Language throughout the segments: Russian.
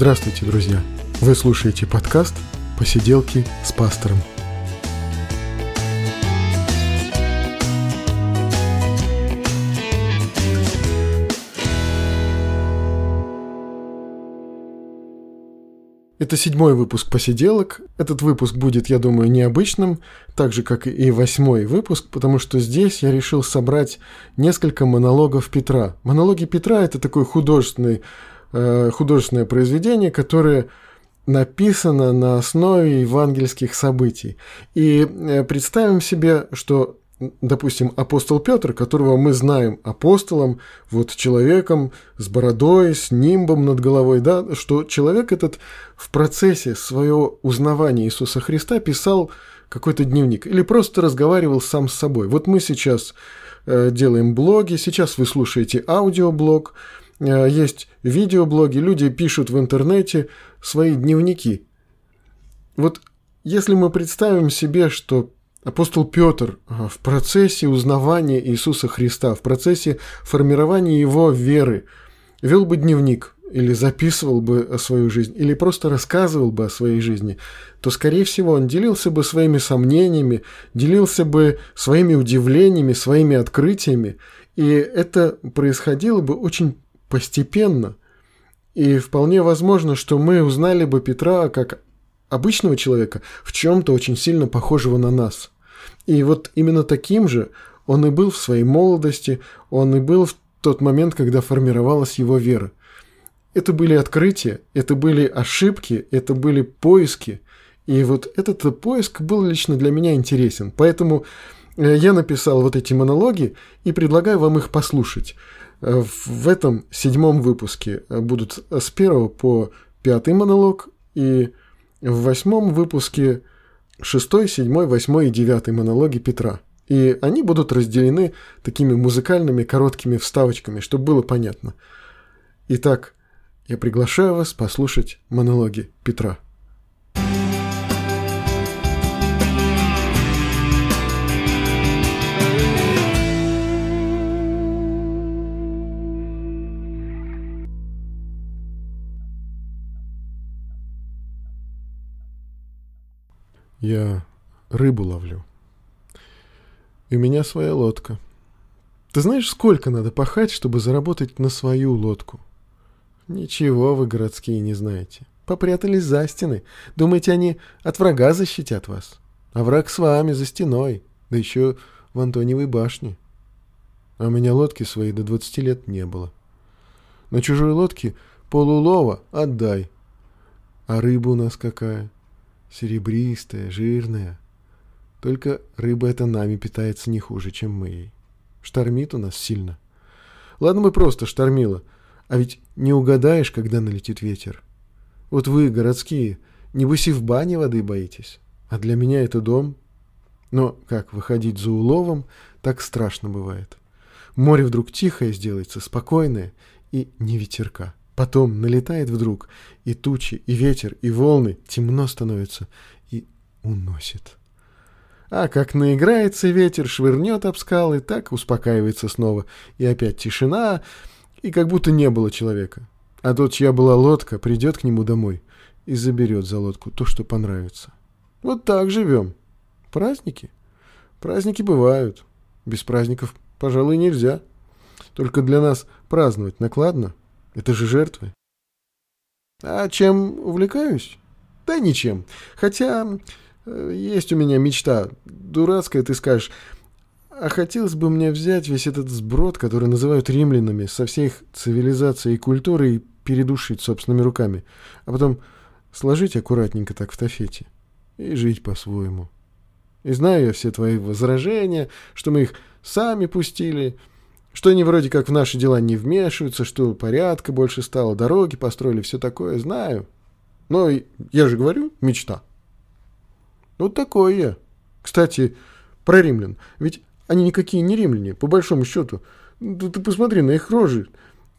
Здравствуйте, друзья! Вы слушаете подкаст «Посиделки с пастором». Это седьмой выпуск посиделок. Этот выпуск будет, я думаю, необычным, так же, как и восьмой выпуск, потому что здесь я решил собрать несколько монологов Петра. Монологи Петра – это такой художественный, э, художественное произведение, которое написано на основе евангельских событий. И э, представим себе, что допустим, апостол Петр, которого мы знаем апостолом, вот человеком с бородой, с нимбом над головой, да, что человек этот в процессе своего узнавания Иисуса Христа писал какой-то дневник или просто разговаривал сам с собой. Вот мы сейчас э, делаем блоги, сейчас вы слушаете аудиоблог, есть видеоблоги, люди пишут в интернете свои дневники. Вот если мы представим себе, что Апостол Петр а, в процессе узнавания Иисуса Христа, в процессе формирования его веры, вел бы дневник или записывал бы свою жизнь, или просто рассказывал бы о своей жизни, то, скорее всего, он делился бы своими сомнениями, делился бы своими удивлениями, своими открытиями, и это происходило бы очень постепенно. И вполне возможно, что мы узнали бы Петра как обычного человека в чем-то очень сильно похожего на нас. И вот именно таким же он и был в своей молодости, он и был в тот момент, когда формировалась его вера. Это были открытия, это были ошибки, это были поиски. И вот этот поиск был лично для меня интересен. Поэтому э, я написал вот эти монологи и предлагаю вам их послушать. Э, в этом седьмом выпуске будут с первого по пятый монолог и в восьмом выпуске шестой, седьмой, восьмой и девятый монологи Петра. И они будут разделены такими музыкальными короткими вставочками, чтобы было понятно. Итак, я приглашаю вас послушать монологи Петра. Я рыбу ловлю. И у меня своя лодка. Ты знаешь, сколько надо пахать, чтобы заработать на свою лодку? Ничего вы, городские, не знаете. Попрятались за стены. Думаете, они от врага защитят вас? А враг с вами за стеной, да еще в Антониевой башне. А у меня лодки своей до 20 лет не было. На чужой лодке полулова отдай. А рыба у нас какая? Серебристая, жирная. Только рыба эта нами питается не хуже, чем мы ей. Штормит у нас сильно. Ладно бы просто штормило, а ведь не угадаешь, когда налетит ветер. Вот вы, городские, небось и в бане воды боитесь, а для меня это дом. Но как выходить за уловом, так страшно бывает. Море вдруг тихое сделается, спокойное и не ветерка. Потом налетает вдруг, и тучи, и ветер, и волны, темно становится, и уносит. А как наиграется ветер, швырнет об скалы, так успокаивается снова, и опять тишина, и как будто не было человека. А тот, чья была лодка, придет к нему домой и заберет за лодку то, что понравится. Вот так живем. Праздники? Праздники бывают. Без праздников, пожалуй, нельзя. Только для нас праздновать накладно. Это же жертвы. А чем увлекаюсь? Да ничем. Хотя э, есть у меня мечта. Дурацкая, ты скажешь. А хотелось бы мне взять весь этот сброд, который называют римлянами, со всей их цивилизацией и культурой и передушить собственными руками. А потом сложить аккуратненько так в тафете и жить по-своему. И знаю я все твои возражения, что мы их сами пустили, что они вроде как в наши дела не вмешиваются, что порядка больше стало, дороги построили, все такое, знаю. Но я же говорю, мечта. Вот такое я. Кстати, про римлян. Ведь они никакие не римляне, по большому счету. Ты, ты посмотри на их рожи.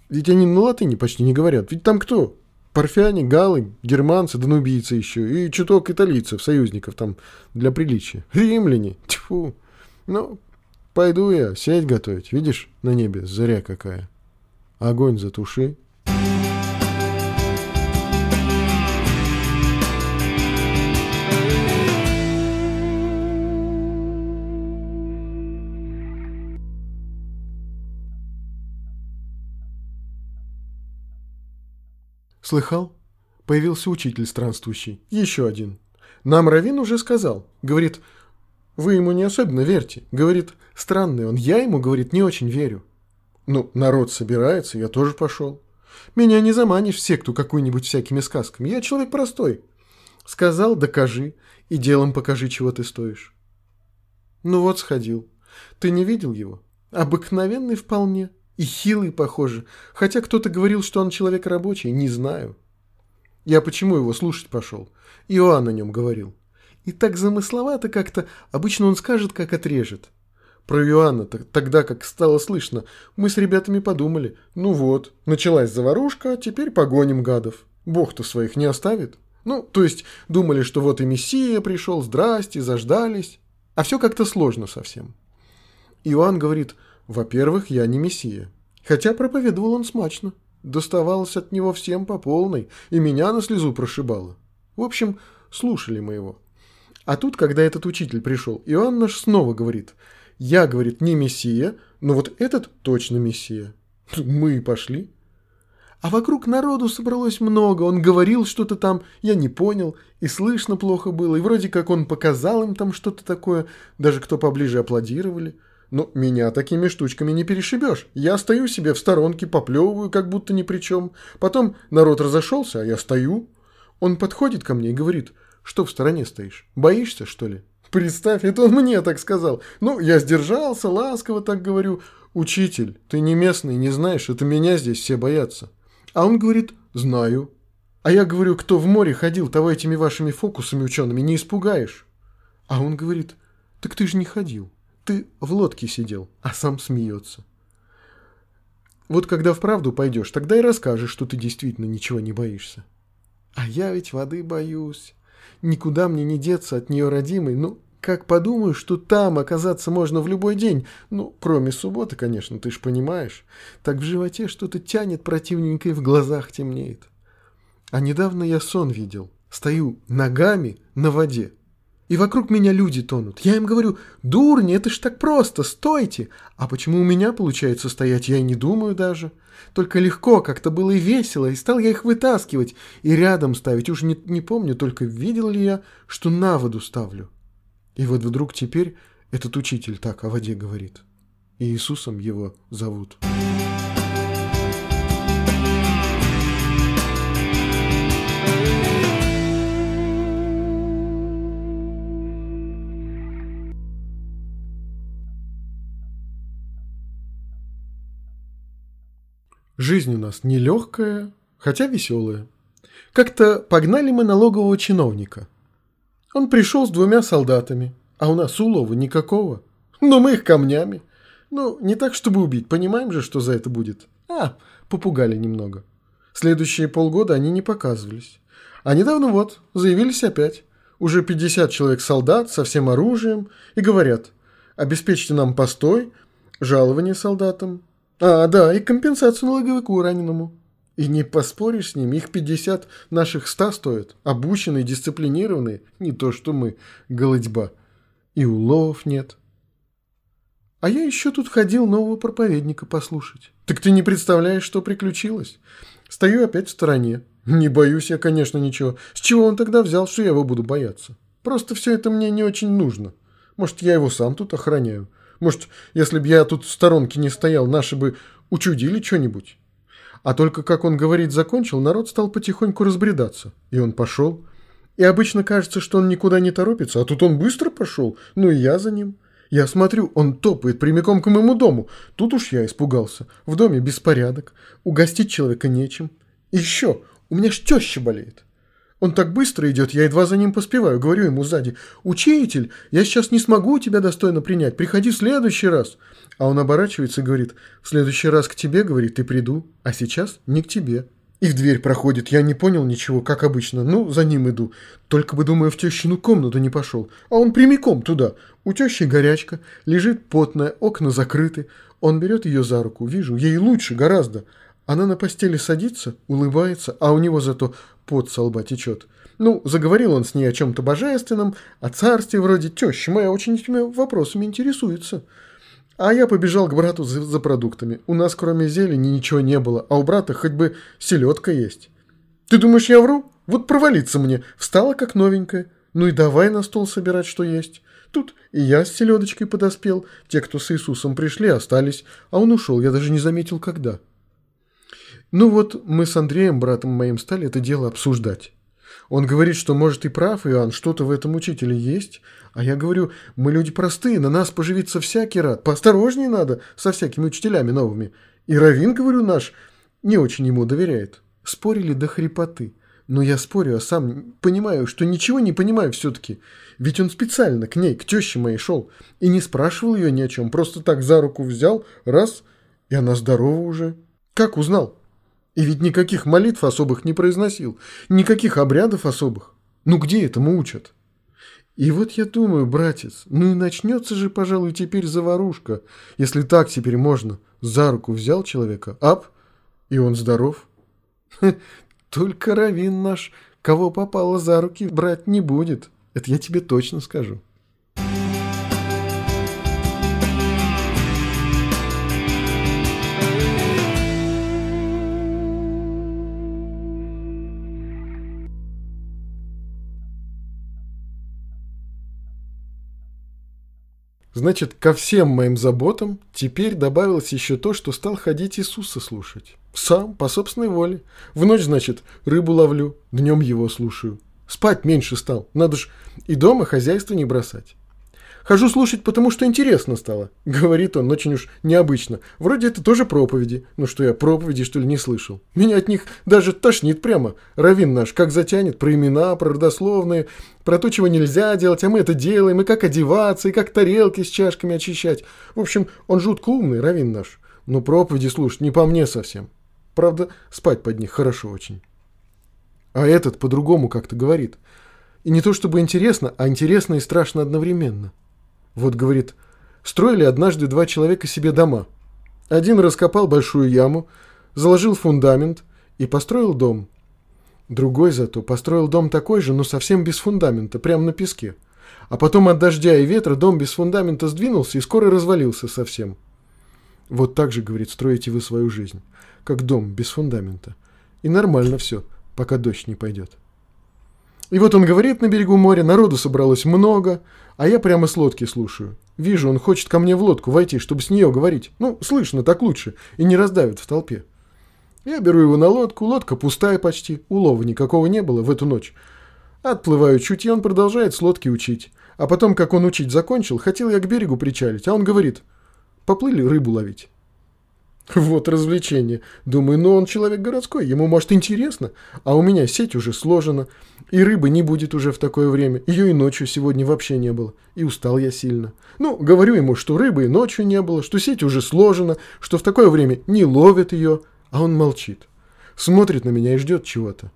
Ведь они на латыни почти не говорят. Ведь там кто? Парфяне, галы, германцы, данубийцы еще. И чуток италийцев, союзников там для приличия. Римляне. Тьфу. Ну, Пойду я сеть готовить, видишь, на небе зря какая. Огонь затуши. Слыхал? Появился учитель странствующий. Еще один. Нам Равин уже сказал. Говорит, вы ему не особенно верьте. Говорит, странный он. Я ему, говорит, не очень верю. Ну, народ собирается, я тоже пошел. Меня не заманишь в секту какую-нибудь всякими сказками. Я человек простой. Сказал, докажи, и делом покажи, чего ты стоишь. Ну вот сходил. Ты не видел его? Обыкновенный вполне. И хилый, похоже. Хотя кто-то говорил, что он человек рабочий, не знаю. Я почему его слушать пошел? Иоанн о нем говорил. И так замысловато как-то, обычно он скажет, как отрежет. Про Иоанна -то, тогда, как стало слышно, мы с ребятами подумали. Ну вот, началась заварушка, теперь погоним гадов. Бог-то своих не оставит. Ну, то есть, думали, что вот и Мессия пришел, здрасте, заждались. А все как-то сложно совсем. Иоанн говорит, во-первых, я не Мессия. Хотя проповедовал он смачно. Доставалось от него всем по полной, и меня на слезу прошибало. В общем, слушали мы его. А тут, когда этот учитель пришел, Иоанн наш снова говорит, я, говорит, не Мессия, но вот этот точно Мессия. Мы и пошли. А вокруг народу собралось много, он говорил что-то там, я не понял, и слышно плохо было, и вроде как он показал им там что-то такое, даже кто поближе аплодировали. Но меня такими штучками не перешибешь. Я стою себе в сторонке, поплевываю, как будто ни при чем. Потом народ разошелся, а я стою. Он подходит ко мне и говорит, что в стороне стоишь? Боишься, что ли? Представь, это он мне так сказал. Ну, я сдержался, ласково так говорю. Учитель, ты не местный, не знаешь, это меня здесь все боятся. А он говорит, знаю. А я говорю, кто в море ходил, того этими вашими фокусами учеными не испугаешь. А он говорит, так ты же не ходил. Ты в лодке сидел, а сам смеется. Вот когда вправду пойдешь, тогда и расскажешь, что ты действительно ничего не боишься. А я ведь воды боюсь. Никуда мне не деться от нее родимой. Ну, как подумаю, что там оказаться можно в любой день. Ну, кроме субботы, конечно, ты ж понимаешь. Так в животе что-то тянет противненько и в глазах темнеет. А недавно я сон видел. Стою ногами на воде. И вокруг меня люди тонут. Я им говорю, дурни, это ж так просто, стойте. А почему у меня получается стоять, я и не думаю даже. Только легко, как-то было и весело, и стал я их вытаскивать и рядом ставить. Уж не, не помню, только видел ли я, что на воду ставлю. И вот вдруг теперь этот учитель так о воде говорит. И Иисусом его зовут. Жизнь у нас нелегкая, хотя веселая. Как-то погнали мы налогового чиновника – он пришел с двумя солдатами, а у нас улова никакого. Но мы их камнями. Ну, не так, чтобы убить, понимаем же, что за это будет. А, попугали немного. Следующие полгода они не показывались. А недавно вот, заявились опять. Уже 50 человек солдат со всем оружием и говорят, обеспечьте нам постой, жалование солдатам. А, да, и компенсацию налоговику раненому. И не поспоришь с ними, их 50 наших 100 стоят. Обученные, дисциплинированные, не то что мы, голодьба. И уловов нет. А я еще тут ходил нового проповедника послушать. Так ты не представляешь, что приключилось. Стою опять в стороне. Не боюсь я, конечно, ничего. С чего он тогда взял, что я его буду бояться? Просто все это мне не очень нужно. Может, я его сам тут охраняю. Может, если бы я тут в сторонке не стоял, наши бы учудили что-нибудь. А только как он говорить закончил, народ стал потихоньку разбредаться. И он пошел. И обычно кажется, что он никуда не торопится, а тут он быстро пошел. Ну и я за ним. Я смотрю, он топает прямиком к моему дому. Тут уж я испугался. В доме беспорядок. Угостить человека нечем. И еще, у меня ж теща болеет. Он так быстро идет, я едва за ним поспеваю. Говорю ему сзади, «Учитель, я сейчас не смогу тебя достойно принять, приходи в следующий раз». А он оборачивается и говорит, «В следующий раз к тебе, говорит, и приду, а сейчас не к тебе». И в дверь проходит, я не понял ничего, как обычно, ну, за ним иду. Только бы, думаю, в тещину комнату не пошел. А он прямиком туда. У тещи горячка, лежит потная, окна закрыты. Он берет ее за руку, вижу, ей лучше гораздо. Она на постели садится, улыбается, а у него зато пот со лба течет. Ну, заговорил он с ней о чем-то божественном, о царстве вроде теща моя очень этими вопросами интересуется. А я побежал к брату за, за продуктами. У нас кроме зелени ничего не было, а у брата хоть бы селедка есть. Ты думаешь, я вру? Вот провалиться мне. Встала как новенькая. Ну и давай на стол собирать, что есть. Тут и я с селедочкой подоспел. Те, кто с Иисусом пришли, остались. А он ушел, я даже не заметил, когда. Ну вот, мы с Андреем, братом моим, стали это дело обсуждать. Он говорит, что, может, и прав, Иоанн, что-то в этом учителе есть. А я говорю, мы люди простые, на нас поживиться всякий рад. Поосторожнее надо со всякими учителями новыми. И Равин, говорю, наш, не очень ему доверяет. Спорили до хрипоты. Но я спорю, а сам понимаю, что ничего не понимаю все-таки. Ведь он специально к ней, к теще моей шел. И не спрашивал ее ни о чем. Просто так за руку взял, раз, и она здорова уже. Как узнал? И ведь никаких молитв особых не произносил, никаких обрядов особых. Ну где этому учат? И вот я думаю, братец, ну и начнется же, пожалуй, теперь заварушка, если так теперь можно. За руку взял человека, ап, и он здоров. Только Равин наш, кого попало за руки, брать не будет. Это я тебе точно скажу. Значит, ко всем моим заботам теперь добавилось еще то, что стал ходить Иисуса слушать. Сам, по собственной воле. В ночь, значит, рыбу ловлю, днем его слушаю. Спать меньше стал, надо ж и дома хозяйство не бросать. Хожу слушать, потому что интересно стало. Говорит он очень уж необычно. Вроде это тоже проповеди. Ну что я, проповеди что ли не слышал? Меня от них даже тошнит прямо. Равин наш как затянет про имена, про родословные, про то, чего нельзя делать, а мы это делаем, и как одеваться, и как тарелки с чашками очищать. В общем, он жутко умный, Равин наш. Но проповеди слушать не по мне совсем. Правда, спать под них хорошо очень. А этот по-другому как-то говорит. И не то чтобы интересно, а интересно и страшно одновременно. Вот, говорит, строили однажды два человека себе дома. Один раскопал большую яму, заложил фундамент и построил дом. Другой зато построил дом такой же, но совсем без фундамента, прямо на песке. А потом от дождя и ветра дом без фундамента сдвинулся и скоро развалился совсем. Вот так же, говорит, строите вы свою жизнь, как дом без фундамента. И нормально все, пока дождь не пойдет. И вот он говорит на берегу моря, народу собралось много, а я прямо с лодки слушаю. Вижу, он хочет ко мне в лодку войти, чтобы с нее говорить. Ну, слышно, так лучше, и не раздавит в толпе. Я беру его на лодку, лодка пустая почти, улова никакого не было в эту ночь. Отплываю чуть, и он продолжает с лодки учить. А потом, как он учить закончил, хотел я к берегу причалить, а он говорит, поплыли рыбу ловить. Вот развлечение. Думаю, ну он человек городской, ему может интересно, а у меня сеть уже сложена, и рыбы не будет уже в такое время, ее и ночью сегодня вообще не было, и устал я сильно. Ну, говорю ему, что рыбы и ночью не было, что сеть уже сложена, что в такое время не ловят ее, а он молчит. Смотрит на меня и ждет чего-то.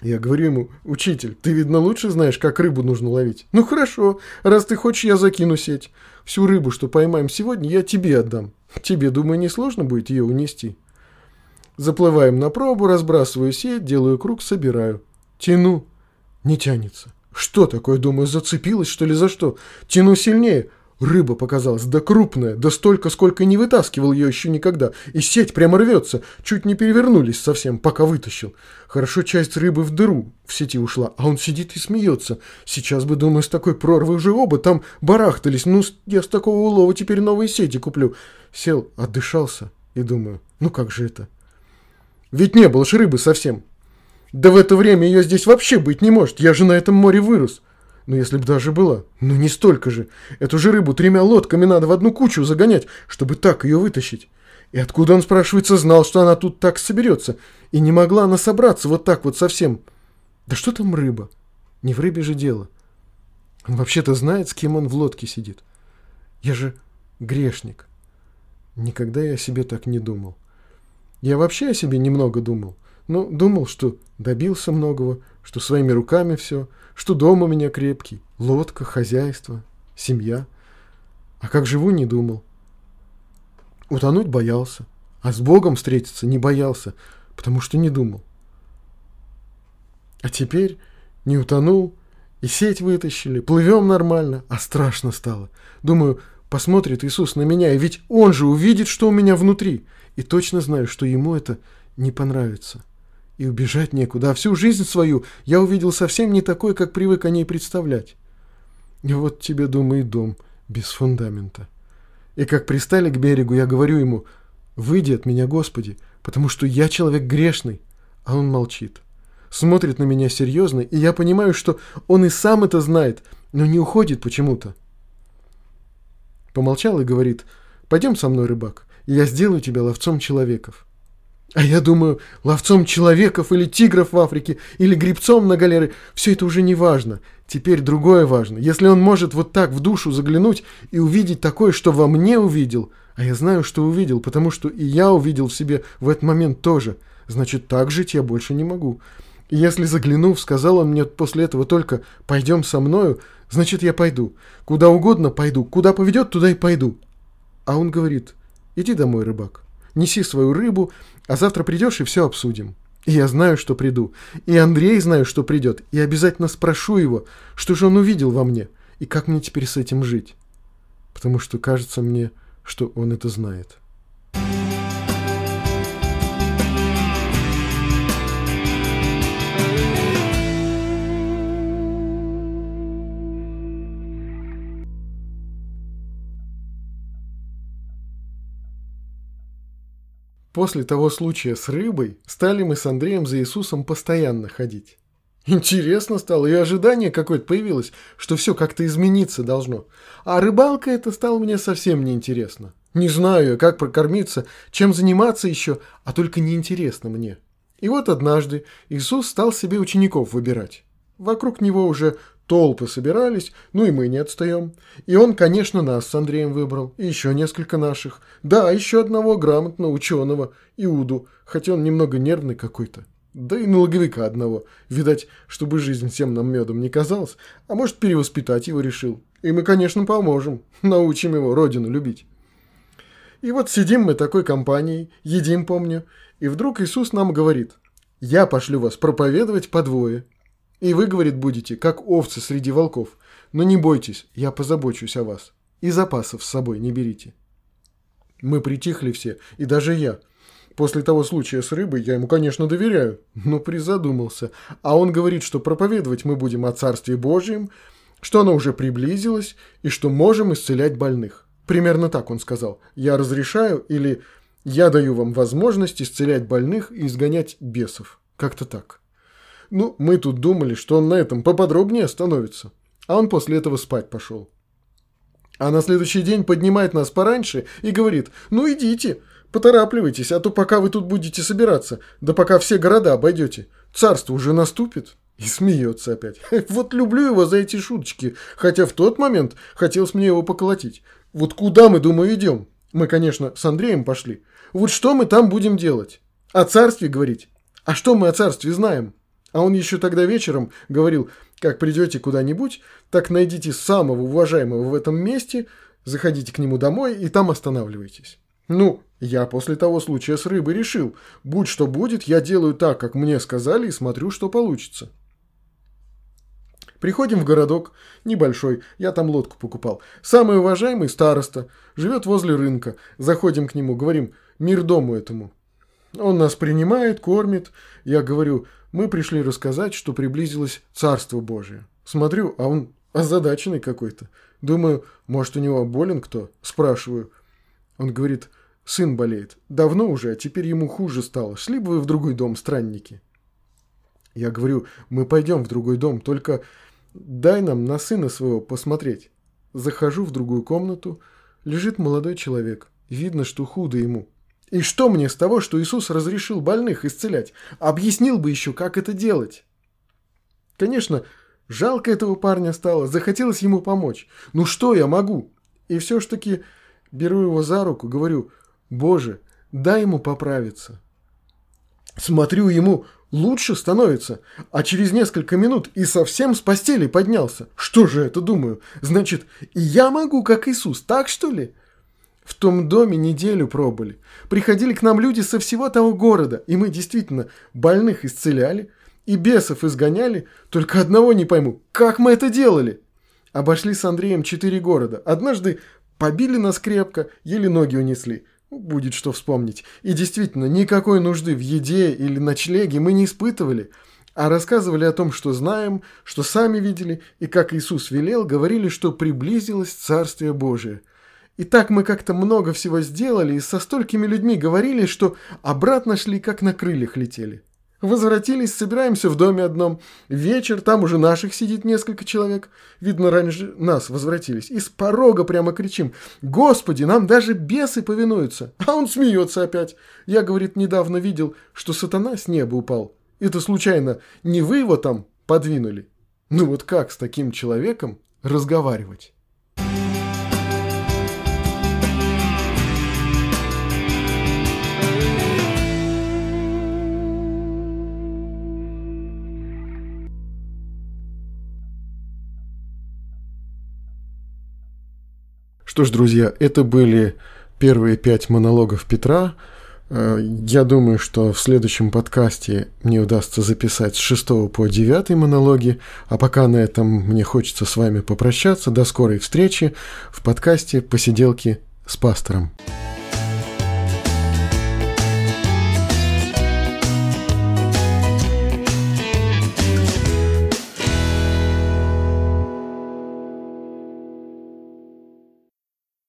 Я говорю ему, учитель, ты, видно, лучше знаешь, как рыбу нужно ловить. Ну хорошо, раз ты хочешь, я закину сеть. Всю рыбу, что поймаем сегодня, я тебе отдам. Тебе, думаю, не сложно будет ее унести. Заплываем на пробу, разбрасываю сеть, делаю круг, собираю. Тяну. Не тянется. Что такое, думаю, зацепилась, что ли, за что? Тяну сильнее. Рыба показалась, да крупная, да столько, сколько не вытаскивал ее еще никогда. И сеть прямо рвется, чуть не перевернулись совсем, пока вытащил. Хорошо часть рыбы в дыру в сети ушла, а он сидит и смеется. Сейчас бы, думаю, с такой прорвой уже оба там барахтались. Ну, я с такого улова теперь новые сети куплю. Сел, отдышался и думаю, ну как же это? Ведь не было ж рыбы совсем. Да в это время ее здесь вообще быть не может, я же на этом море вырос. Ну, если б даже была. Ну, не столько же. Эту же рыбу тремя лодками надо в одну кучу загонять, чтобы так ее вытащить. И откуда он, спрашивается, знал, что она тут так соберется? И не могла она собраться вот так вот совсем. Да что там рыба? Не в рыбе же дело. Он вообще-то знает, с кем он в лодке сидит. Я же грешник. Никогда я о себе так не думал. Я вообще о себе немного думал. Но думал, что добился многого, что своими руками все, что дом у меня крепкий, лодка, хозяйство, семья. А как живу, не думал. Утонуть боялся, а с Богом встретиться не боялся, потому что не думал. А теперь не утонул, и сеть вытащили, плывем нормально, а страшно стало. Думаю, посмотрит Иисус на меня, и ведь Он же увидит, что у меня внутри, и точно знаю, что Ему это не понравится. И убежать некуда, а всю жизнь свою я увидел совсем не такой, как привык о ней представлять. И вот тебе, думаю, дом без фундамента. И как пристали к берегу, я говорю ему, «Выйди от меня, Господи, потому что я человек грешный». А он молчит. Смотрит на меня серьезно, и я понимаю, что он и сам это знает, но не уходит почему-то. Помолчал и говорит, «Пойдем со мной, рыбак, и я сделаю тебя ловцом человеков». А я думаю, ловцом человеков или тигров в Африке, или грибцом на галеры, все это уже не важно. Теперь другое важно. Если он может вот так в душу заглянуть и увидеть такое, что во мне увидел, а я знаю, что увидел, потому что и я увидел в себе в этот момент тоже, значит, так жить я больше не могу. И если заглянув, сказал он мне после этого только «пойдем со мною», значит, я пойду. Куда угодно пойду, куда поведет, туда и пойду. А он говорит «иди домой, рыбак, неси свою рыбу, а завтра придешь и все обсудим. И я знаю, что приду. И Андрей знаю, что придет. И обязательно спрошу его, что же он увидел во мне. И как мне теперь с этим жить. Потому что кажется мне, что он это знает. После того случая с рыбой стали мы с Андреем за Иисусом постоянно ходить. Интересно стало, и ожидание какое-то появилось, что все как-то измениться должно. А рыбалка это стало мне совсем неинтересно. Не знаю, как прокормиться, чем заниматься еще, а только неинтересно мне. И вот однажды Иисус стал себе учеников выбирать. Вокруг него уже Толпы собирались, ну и мы не отстаем. И он, конечно, нас с Андреем выбрал, и еще несколько наших. Да, еще одного грамотного ученого, Иуду, хотя он немного нервный какой-то. Да и налоговика одного. Видать, чтобы жизнь всем нам медом не казалась, а может перевоспитать его решил. И мы, конечно, поможем, научим его родину любить. И вот сидим мы такой компанией, едим, помню, и вдруг Иисус нам говорит, «Я пошлю вас проповедовать по двое, и вы, говорит, будете, как овцы среди волков. Но не бойтесь, я позабочусь о вас. И запасов с собой не берите. Мы притихли все, и даже я. После того случая с рыбой я ему, конечно, доверяю, но призадумался. А он говорит, что проповедовать мы будем о Царстве Божьем, что оно уже приблизилось и что можем исцелять больных. Примерно так он сказал. Я разрешаю или я даю вам возможность исцелять больных и изгонять бесов. Как-то так. Ну, мы тут думали, что он на этом поподробнее остановится. А он после этого спать пошел. А на следующий день поднимает нас пораньше и говорит, ну идите, поторапливайтесь, а то пока вы тут будете собираться, да пока все города обойдете, царство уже наступит. И смеется опять. Вот люблю его за эти шуточки, хотя в тот момент хотелось мне его поколотить. Вот куда мы, думаю, идем? Мы, конечно, с Андреем пошли. Вот что мы там будем делать? О царстве говорить? А что мы о царстве знаем? А он еще тогда вечером говорил, как придете куда-нибудь, так найдите самого уважаемого в этом месте, заходите к нему домой и там останавливайтесь. Ну, я после того случая с рыбой решил, будь что будет, я делаю так, как мне сказали, и смотрю, что получится. Приходим в городок, небольшой, я там лодку покупал. Самый уважаемый староста, живет возле рынка. Заходим к нему, говорим, мир дому этому. Он нас принимает, кормит. Я говорю, мы пришли рассказать, что приблизилось Царство Божие. Смотрю, а он озадаченный какой-то. Думаю, может, у него болен кто? Спрашиваю. Он говорит, сын болеет. Давно уже, а теперь ему хуже стало. Шли бы вы в другой дом, странники. Я говорю, мы пойдем в другой дом, только дай нам на сына своего посмотреть. Захожу в другую комнату, лежит молодой человек. Видно, что худо ему. И что мне с того, что Иисус разрешил больных исцелять? Объяснил бы еще, как это делать. Конечно, жалко этого парня стало, захотелось ему помочь. Ну что я могу? И все ж таки беру его за руку, говорю, Боже, дай ему поправиться. Смотрю, ему лучше становится, а через несколько минут и совсем с постели поднялся. Что же это, думаю? Значит, и я могу, как Иисус, так что ли? В том доме неделю пробыли. Приходили к нам люди со всего того города, и мы действительно больных исцеляли и бесов изгоняли, только одного не пойму, как мы это делали? Обошли с Андреем четыре города. Однажды побили нас крепко, еле ноги унесли. будет что вспомнить. И действительно, никакой нужды в еде или ночлеге мы не испытывали, а рассказывали о том, что знаем, что сами видели, и как Иисус велел, говорили, что приблизилось Царствие Божие. И так мы как-то много всего сделали, и со столькими людьми говорили, что обратно шли, как на крыльях летели. Возвратились, собираемся в доме одном. Вечер, там уже наших сидит несколько человек. Видно, раньше нас возвратились. И с порога прямо кричим. Господи, нам даже бесы повинуются. А он смеется опять. Я, говорит, недавно видел, что сатана с неба упал. Это случайно не вы его там подвинули? Ну вот как с таким человеком разговаривать? Что ж, друзья, это были первые пять монологов Петра. Э, я думаю, что в следующем подкасте мне удастся записать с 6 по 9 монологи, а пока на этом мне хочется с вами попрощаться. До скорой встречи в подкасте «Посиделки с пастором».